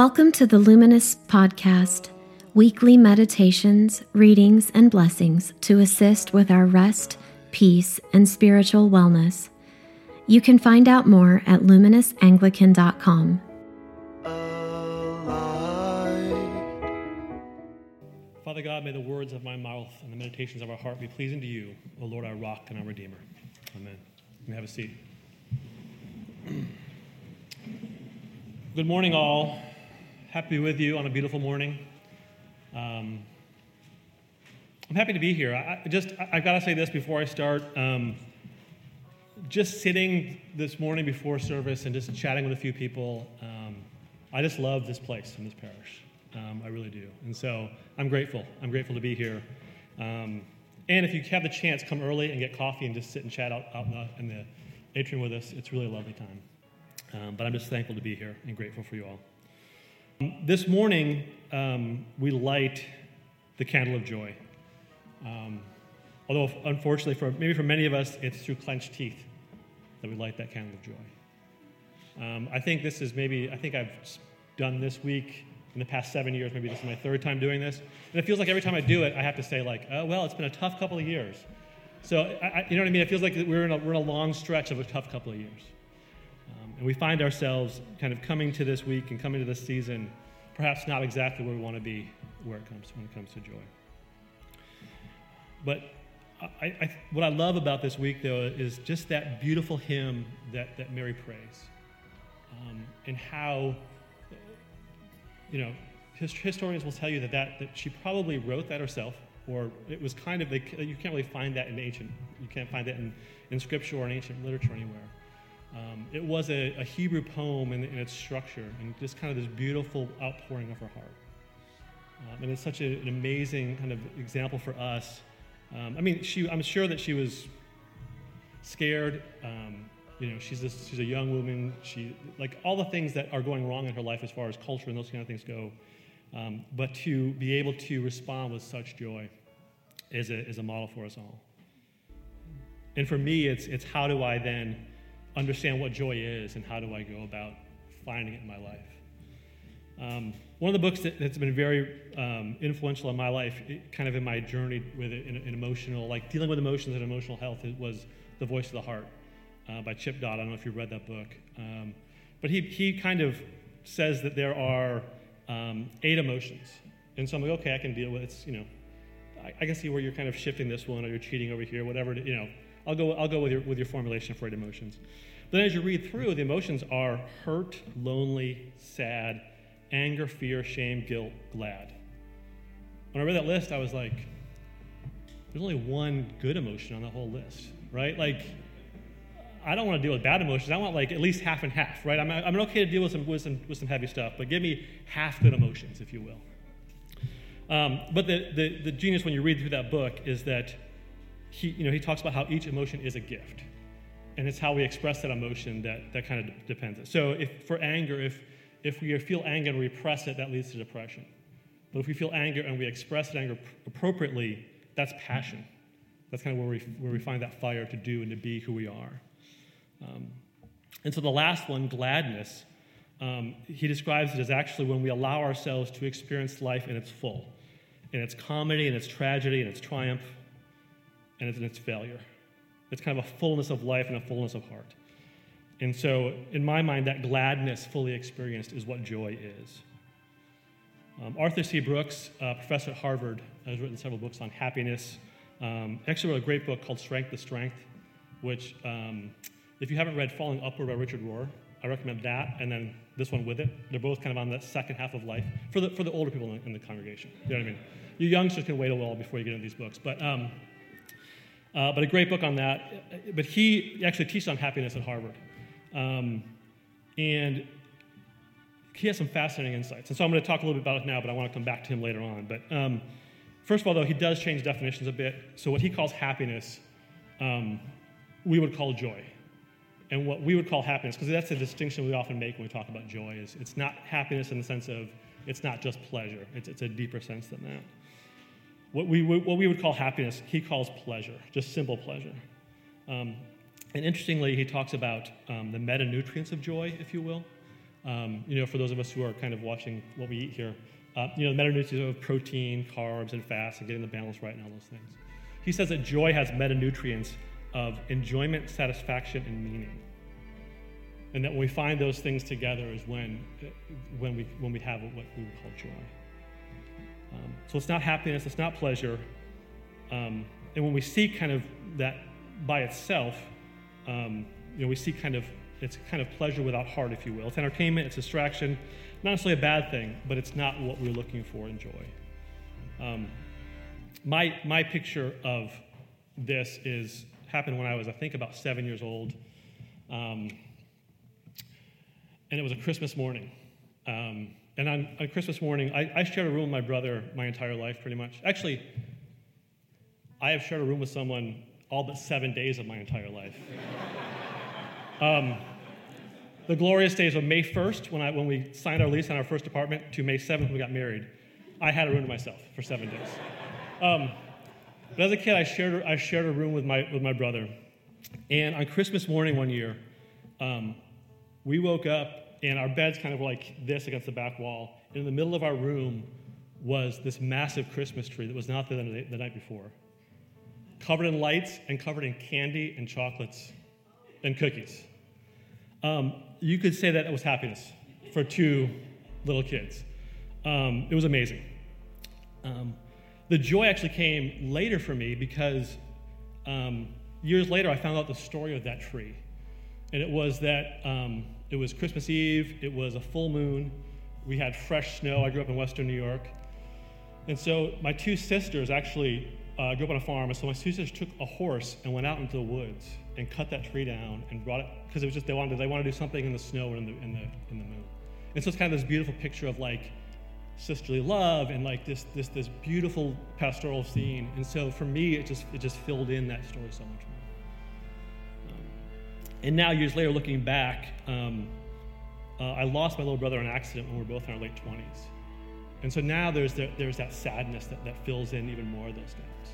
Welcome to the Luminous Podcast, weekly meditations, readings, and blessings to assist with our rest, peace, and spiritual wellness. You can find out more at luminousanglican.com. Father God, may the words of my mouth and the meditations of our heart be pleasing to you, O Lord, our rock and our redeemer. Amen. You may have a seat. Good morning, all. Happy to be with you on a beautiful morning. Um, I'm happy to be here. I, I just, I, have got to say this before I start. Um, just sitting this morning before service and just chatting with a few people, um, I just love this place and this parish. Um, I really do. And so I'm grateful. I'm grateful to be here. Um, and if you have the chance, come early and get coffee and just sit and chat out, out in, the, in the atrium with us. It's really a lovely time. Um, but I'm just thankful to be here and grateful for you all. This morning, um, we light the candle of joy. Um, although, unfortunately, for maybe for many of us, it's through clenched teeth that we light that candle of joy. Um, I think this is maybe, I think I've done this week in the past seven years. Maybe this is my third time doing this. And it feels like every time I do it, I have to say, like, oh, well, it's been a tough couple of years. So, I, you know what I mean? It feels like we're in, a, we're in a long stretch of a tough couple of years. And we find ourselves kind of coming to this week and coming to this season, perhaps not exactly where we want to be where it comes when it comes to joy. But I, I, what I love about this week, though, is just that beautiful hymn that, that Mary prays, um, and how, you know, his, historians will tell you that, that that she probably wrote that herself, or it was kind of you can't really find that in ancient, you can't find that in, in scripture or in ancient literature anywhere. Um, it was a, a Hebrew poem in, in, its structure and just kind of this beautiful outpouring of her heart. Um, and it's such a, an amazing kind of example for us. Um, I mean, she, I'm sure that she was scared. Um, you know, she's, this, she's a young woman. She, like all the things that are going wrong in her life as far as culture and those kind of things go. Um, but to be able to respond with such joy is a, is a model for us all. And for me, it's, it's how do I then understand what joy is and how do I go about finding it in my life. Um, one of the books that, has been very um, influential in my life, it, kind of in my journey with it, in, in, emotional, like dealing with emotions and emotional health, was The Voice of the Heart uh, by Chip Dodd. I don't know if you've read that book. Um, but he, he kind of says that there are um, eight emotions. And so I'm like, okay, I can deal with it. You know, I, I, can see where you're kind of shifting this one or you're cheating over here, whatever, you know. I'll go, I'll go with, your, with your formulation for eight emotions. Then, as you read through, the emotions are hurt, lonely, sad, anger, fear, shame, guilt, glad. When I read that list, I was like, there's only one good emotion on the whole list, right? Like, I don't want to deal with bad emotions. I want like at least half and half, right? I'm, I'm okay to deal with some, with, some, with some heavy stuff, but give me half good emotions, if you will. Um, but the, the, the genius when you read through that book is that he, you know, he talks about how each emotion is a gift. And it's how we express that emotion that, that kind of depends. So if for anger, if, if we feel anger and repress it, that leads to depression. But if we feel anger and we express that anger appropriately, that's passion. That's kind of where we, where we find that fire to do and to be who we are. Um, and so the last one, gladness, um, he describes it as actually when we allow ourselves to experience life in its full, in its comedy, in its tragedy, in its triumph, and in its failure. It's kind of a fullness of life and a fullness of heart. And so, in my mind, that gladness fully experienced is what joy is. Um, Arthur C. Brooks, professor at Harvard, has written several books on happiness. Um, actually, wrote a great book called Strength to Strength, which, um, if you haven't read Falling Upward by Richard Rohr, I recommend that, and then this one with it. They're both kind of on the second half of life for the, for the older people in, in the congregation. You know what I mean? You youngsters can wait a while before you get into these books. But um, uh, but a great book on that. But he actually teaches on happiness at Harvard. Um, and he has some fascinating insights. And so I'm going to talk a little bit about it now, but I want to come back to him later on. But um, first of all, though, he does change definitions a bit. So what he calls happiness, um, we would call joy. And what we would call happiness, because that's a distinction we often make when we talk about joy, is it's not happiness in the sense of it's not just pleasure. It's, it's a deeper sense than that. What we, what we would call happiness, he calls pleasure, just simple pleasure. Um, and interestingly, he talks about um, the meta nutrients of joy, if you will. Um, you know, for those of us who are kind of watching what we eat here, uh, you know, the meta-nutrients of protein, carbs, and fats, and getting the balance right and all those things. He says that joy has meta-nutrients of enjoyment, satisfaction, and meaning. And that when we find those things together is when, when, we, when we have what we would call joy. Um, so it's not happiness, it's not pleasure. Um, and when we see kind of that by itself, um, you know, we see kind of it's kind of pleasure without heart, if you will. It's entertainment, it's distraction. Not necessarily a bad thing, but it's not what we're looking for in joy. Um, my, my picture of this is happened when I was, I think, about seven years old. Um, and it was a Christmas morning. Um, and on, on, Christmas morning, I, I shared a room with my brother my entire life, pretty much. Actually, I have shared a room with someone all but seven days of my entire life. um, the glorious days of May 1st, when, I, when we signed our lease on our first apartment, to May 7th, when we got married, I had a room to myself for seven days. Um, but as a kid, I shared, I shared a room with my, with my brother. And on Christmas morning one year, um, we woke up and our beds kind of were like this against the back wall. And in the middle of our room was this massive Christmas tree that was not there the, the night before, covered in lights and covered in candy and chocolates and cookies. Um, you could say that it was happiness for two little kids. Um, it was amazing. Um, the joy actually came later for me because um, years later I found out the story of that tree. And it was that um, it was Christmas Eve, it was a full moon, we had fresh snow. I grew up in Western New York. And so my two sisters actually uh, grew up on a farm, and so my two sisters took a horse and went out into the woods and cut that tree down and brought it because it was just they wanted they wanted to do something in the snow and in the in the in the moon. And so it's kind of this beautiful picture of like sisterly love and like this this this beautiful pastoral scene. And so for me, it just it just filled in that story so much more. And now years later, looking back, um, uh, I lost my little brother in an accident when we were both in our late twenties. And so now there's, the, there's that sadness that, that fills in even more of those gaps.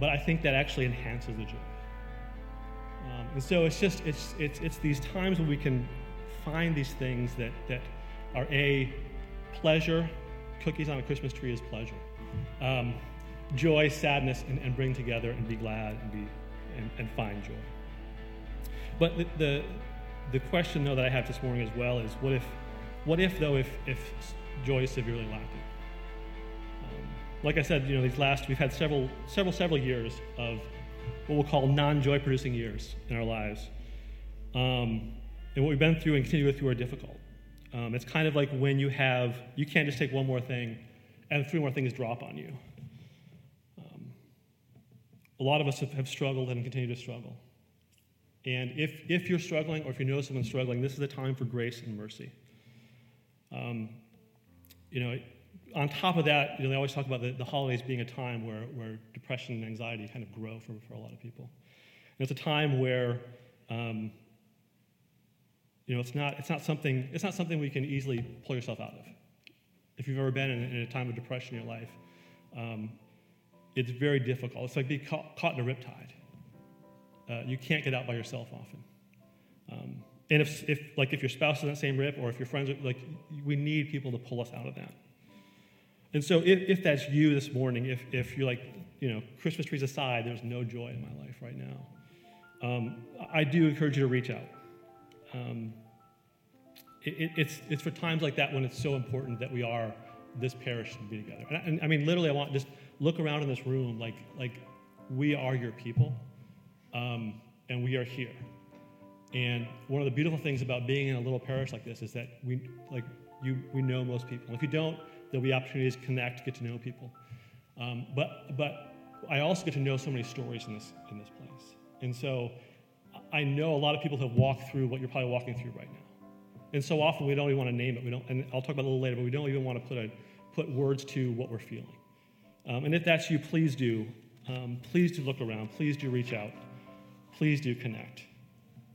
But I think that actually enhances the joy. Um, and so it's just, it's, it's, it's these times when we can find these things that, that are A, pleasure. Cookies on a Christmas tree is pleasure. Um, joy, sadness, and, and, bring together and be glad and, be, and, and find joy. But the, the, the question, though, that I have this morning as well is what if, what if though, if, if joy is severely lacking. Um, like I said, you know, these last we've had several, several, several years of what we'll call non-joy producing years in our lives, um, and what we've been through and continue to go through are difficult. Um, it's kind of like when you have you can't just take one more thing, and three more things drop on you. Um, a lot of us have, have struggled and continue to struggle. And if, if you're struggling or if you know someone struggling, this is a time for grace and mercy. Um, you know, on top of that, you know, they always talk about the, the holidays being a time where, where depression and anxiety kind of grow for, for a lot of people. And it's a time where, um, you know, it's not, it's, not something, it's not something we can easily pull yourself out of. If you've ever been in, in a time of depression in your life, um, it's very difficult. It's like being caught, caught in a riptide. Uh, you can't get out by yourself often. Um, and if, if, like, if your spouse is in that same rip or if your friends are, like, we need people to pull us out of that. And so if, if that's you this morning, if, if you're like, you know, Christmas trees aside, there's no joy in my life right now, um, I do encourage you to reach out. Um, it, it's, it's for times like that when it's so important that we are this parish to be together. And I, and I mean, literally, I want just look around in this room like, like we are your people, um, and we are here. And one of the beautiful things about being in a little parish like this is that we, like, you, we know most people. If you don't, there'll be opportunities to connect, get to know people. Um, but, but I also get to know so many stories in this, in this place. And so I know a lot of people have walked through what you're probably walking through right now. And so often we don't even want to name it. We don't, and I'll talk about it a little later, but we don't even want to put, a, put words to what we're feeling. Um, and if that's you, please do. Um, please do look around. Please do reach out. Please do connect.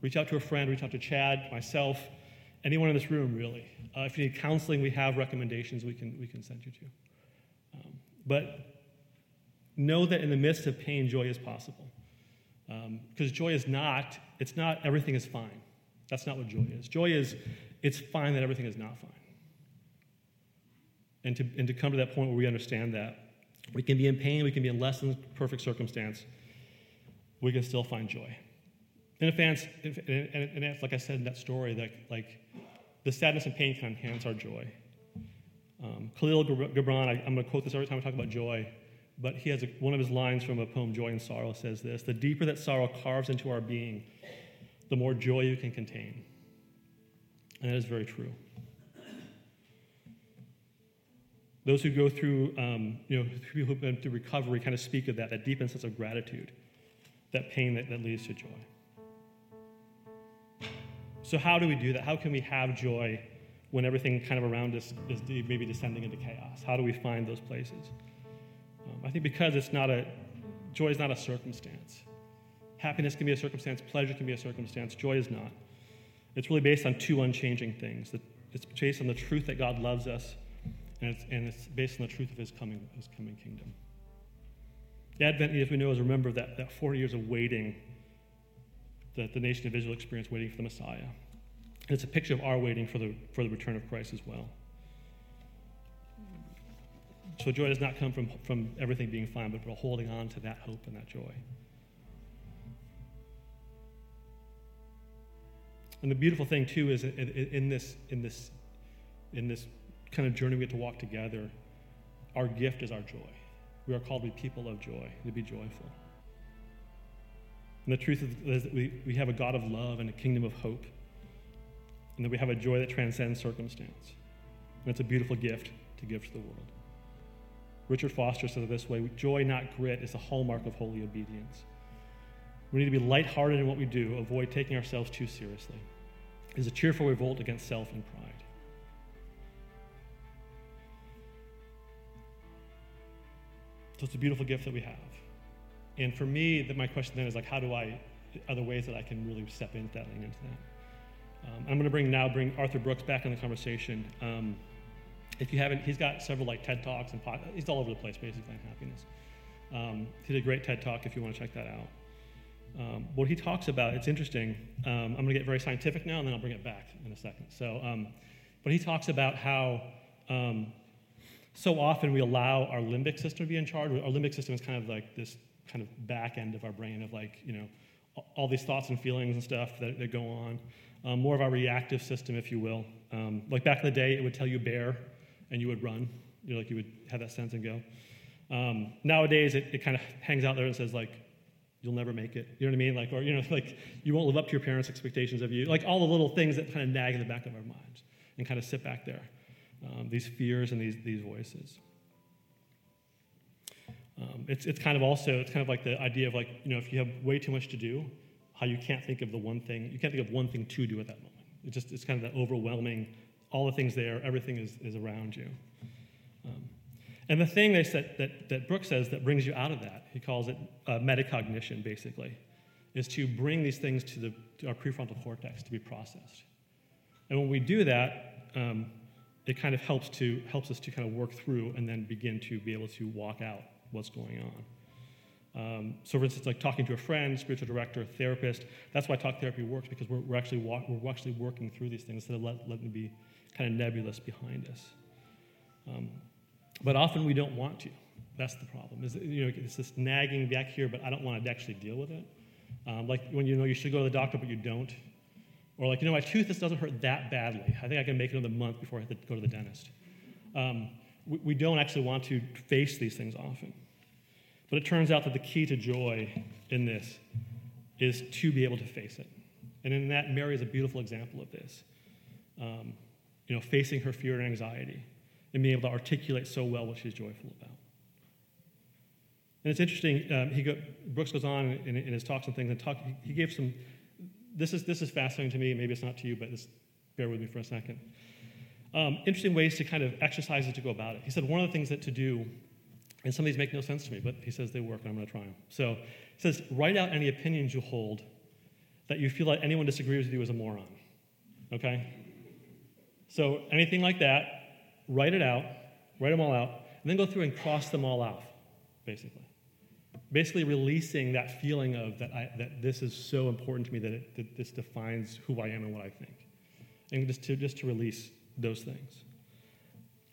Reach out to a friend, reach out to Chad, myself, anyone in this room, really. Uh, if you need counseling, we have recommendations we can, we can send you to. Um, but know that in the midst of pain, joy is possible. Because um, joy is not, it's not everything is fine. That's not what joy is. Joy is, it's fine that everything is not fine. And to, and to come to that point where we understand that we can be in pain, we can be in less than perfect circumstance, we can still find joy. And if and, and, and like I said in that story, that like the sadness and pain can enhance our joy. Um, Khalil Gibran, I, am going to quote this every time I talk about joy, but he has a, one of his lines from a poem, Joy and Sorrow, says this The deeper that sorrow carves into our being, the more joy you can contain. And that is very true. Those who go through, um, you know, people who've been through recovery kind of speak of that, that deep sense of gratitude, that pain that, that leads to joy. So, how do we do that? How can we have joy when everything kind of around us is maybe descending into chaos? How do we find those places? Um, I think because it's not a, joy is not a circumstance. Happiness can be a circumstance, pleasure can be a circumstance, joy is not. It's really based on two unchanging things. It's based on the truth that God loves us, and it's, and it's based on the truth of his coming, his coming kingdom. The Advent, as we know, is remember that, that 40 years of waiting that the nation of Israel experienced waiting for the Messiah. And it's a picture of our waiting for the, for the return of Christ as well. So joy does not come from, from everything being fine, but from holding on to that hope and that joy. And the beautiful thing too is in this in this in this kind of journey we get to walk together, our gift is our joy. We are called to be people of joy, to be joyful. And the truth is that we, we have a God of love and a kingdom of hope, and that we have a joy that transcends circumstance. And it's a beautiful gift to give to the world. Richard Foster says it this way joy, not grit, is the hallmark of holy obedience. We need to be lighthearted in what we do, avoid taking ourselves too seriously. It is a cheerful revolt against self and pride. So it's a beautiful gift that we have. And for me, that my question then is like, how do I, are there ways that I can really step into that, lean into that? Um, I'm going to bring now bring Arthur Brooks back in the conversation. Um, if you haven't, he's got several like TED talks and pod, he's all over the place basically on happiness. Um, he did a great TED talk if you want to check that out. Um, what he talks about, it's interesting. Um, I'm going to get very scientific now, and then I'll bring it back in a second. So, um, but he talks about how um, so often we allow our limbic system to be in charge. Our limbic system is kind of like this kind of back end of our brain of like, you know, all these thoughts and feelings and stuff that, that go on. Um, more of our reactive system, if you will. Um, like back in the day, it would tell you bear, and you would run. You know, like you would have that sense and go. Um, nowadays, it, it kind of hangs out there and says like, you'll never make it. You know what I mean? Like, or you know, like you won't live up to your parents' expectations of you. Like all the little things that kind of nag in the back of our minds and kind of sit back there. Um, these fears and these these voices. Um, it's, it's kind of also, it's kind of like the idea of like, you know, if you have way too much to do, how you can't think of the one thing, you can't think of one thing to do at that moment. It just, it's kind of that overwhelming, all the things there, everything is, is around you. Um, and the thing they said, that, that Brooks says that brings you out of that, he calls it uh, metacognition, basically, is to bring these things to, the, to our prefrontal cortex to be processed. And when we do that, um, it kind of helps, to, helps us to kind of work through and then begin to be able to walk out what's going on. Um, so, for instance, like talking to a friend, spiritual director, therapist, that's why talk therapy works because we're, we're actually, walk, we're actually working through these things instead of let, letting them be kind of nebulous behind us. Um, but often we don't want to. That's the problem. Is you know, it's this nagging back here, but I don't want to actually deal with it. Um, like when you know you should go to the doctor, but you don't. Or like, you know, my tooth doesn't hurt that badly. I think I can make another month before I have to go to the dentist. Um, we, we don't actually want to face these things often. But it turns out that the key to joy in this is to be able to face it. And in that, Mary is a beautiful example of this. Um, you know, facing her fear and anxiety and being able to articulate so well what she's joyful about. And it's interesting, um, he go, Brooks goes on in, in, his talks and things and talk, he gave some, this is, this is fascinating to me, maybe it's not to you, but just bear with me for a second. Um, interesting ways to kind of exercises to go about it. He said one of the things that to do, and some of these make no sense to me, but he says they work, and I'm going to try them. So he says, write out any opinions you hold that you feel like anyone disagrees with you as a moron. Okay? So anything like that, write it out, write them all out, and then go through and cross them all off, basically. Basically, releasing that feeling of that, I, that this is so important to me that, it, that this defines who I am and what I think and just to, just to release those things.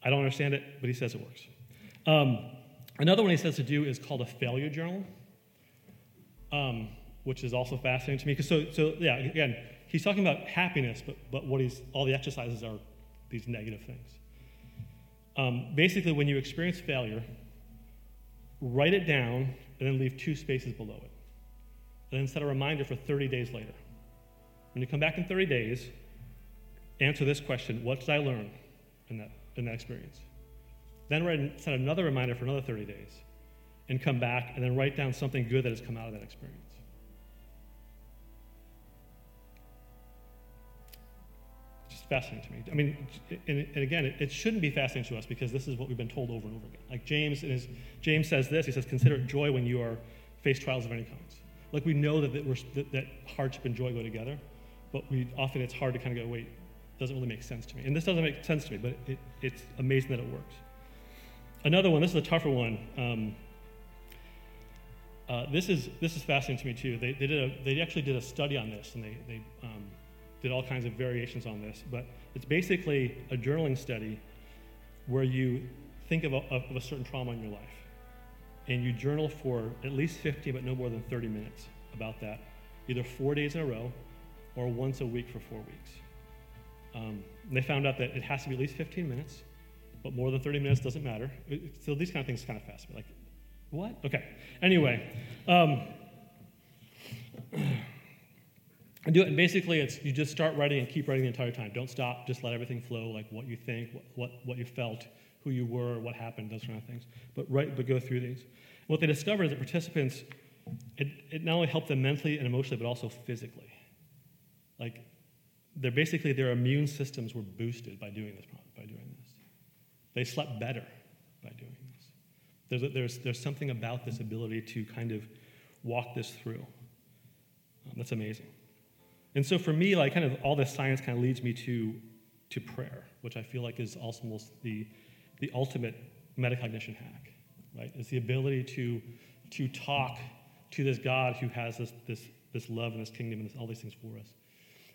I don't understand it, but he says it works. Um, another one he says to do is called a failure journal, um, which is also fascinating to me. Because so, so yeah, again, he's talking about happiness, but, but what he's all the exercises are these negative things. Um, basically, when you experience failure, write it down and then leave two spaces below it. And then set a reminder for 30 days later. When you come back in 30 days, answer this question What did I learn in that, in that experience? Then write, set another reminder for another 30 days and come back and then write down something good that has come out of that experience. Fascinating to me. I mean, and, and again, it, it, shouldn't be fascinating to us because this is what we've been told over and over again. Like James, James says this. He says, "Consider it joy when you are face trials of any kinds." Like we know that that, that, that hardship and joy go together, but we often it's hard to kind of go, "Wait, doesn't really make sense to me." And this doesn't make sense to me, but it, it's amazing that it works. Another one. This is a tougher one. Um, uh, this is this is fascinating to me too. They, they did a, they actually did a study on this, and they they um, did all kinds of variations on this, but it's basically a journaling study where you think of a, of a certain trauma in your life and you journal for at least 50, but no more than 30 minutes about that, either four days in a row or once a week for four weeks. Um, they found out that it has to be at least 15 minutes, but more than 30 minutes doesn't matter. So these kind of things kind of me. Like, what? Okay. Anyway. Um, and do it. And basically, it's you just start writing and keep writing the entire time. Don't stop. Just let everything flow, like what you think, what, what, what you felt, who you were, what happened, those kind of things. But write, but go through these. And what they discovered is that participants, it, it not only helped them mentally and emotionally, but also physically. Like, they're basically their immune systems were boosted by doing this. By doing this, they slept better by doing this. There's, a, there's, there's something about this ability to kind of walk this through. Um, that's amazing. And so for me, like kind of all this science kind of leads me to, to prayer, which I feel like is almost the, the ultimate metacognition hack, right? It's the ability to, to talk to this God who has this, this, this love and this kingdom and this, all these things for us.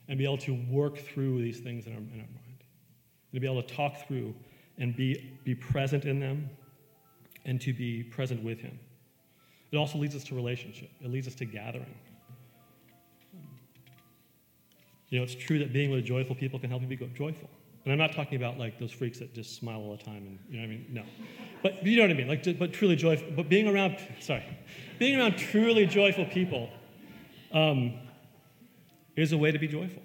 And be able to work through these things in our, in our mind. And to be able to talk through and be, be present in them and to be present with Him. It also leads us to relationship. It leads us to gathering. You know, it's true that being with joyful people can help you be joyful. And I'm not talking about like those freaks that just smile all the time and you know what I mean? No. But you know what I mean? Like but truly joyful. But being around sorry, being around truly joyful people um, is a way to be joyful.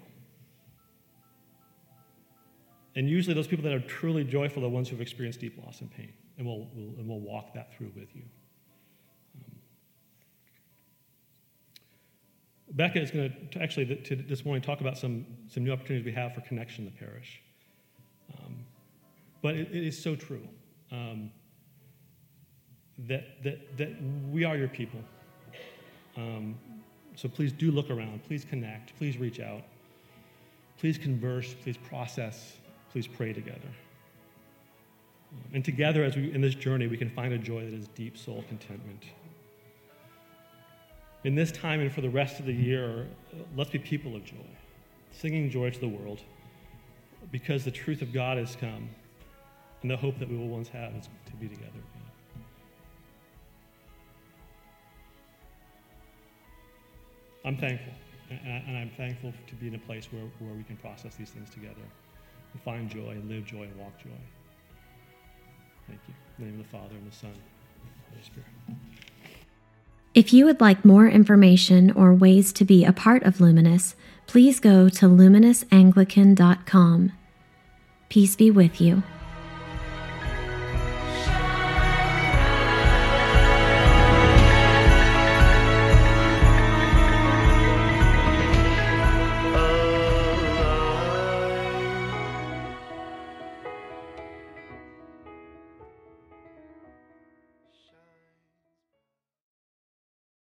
And usually those people that are truly joyful are the ones who've experienced deep loss and pain. And we'll, we'll, and we'll walk that through with you. Becca is going to actually to this morning talk about some, some new opportunities we have for connection in the parish. Um, but it, it is so true um, that, that, that we are your people. Um, so please do look around. Please connect. Please reach out. Please converse. Please process. Please pray together. And together, as we in this journey, we can find a joy that is deep soul contentment in this time and for the rest of the year, let's be people of joy, singing joy to the world, because the truth of God has come, and the hope that we will once have is to be together again. I'm thankful, and I'm thankful to be in a place where, where we can process these things together and find joy and live joy and walk joy. Thank you. In the name of the Father, and the Son, and the Holy Spirit. If you would like more information or ways to be a part of Luminous, please go to luminousAnglican.com. Peace be with you.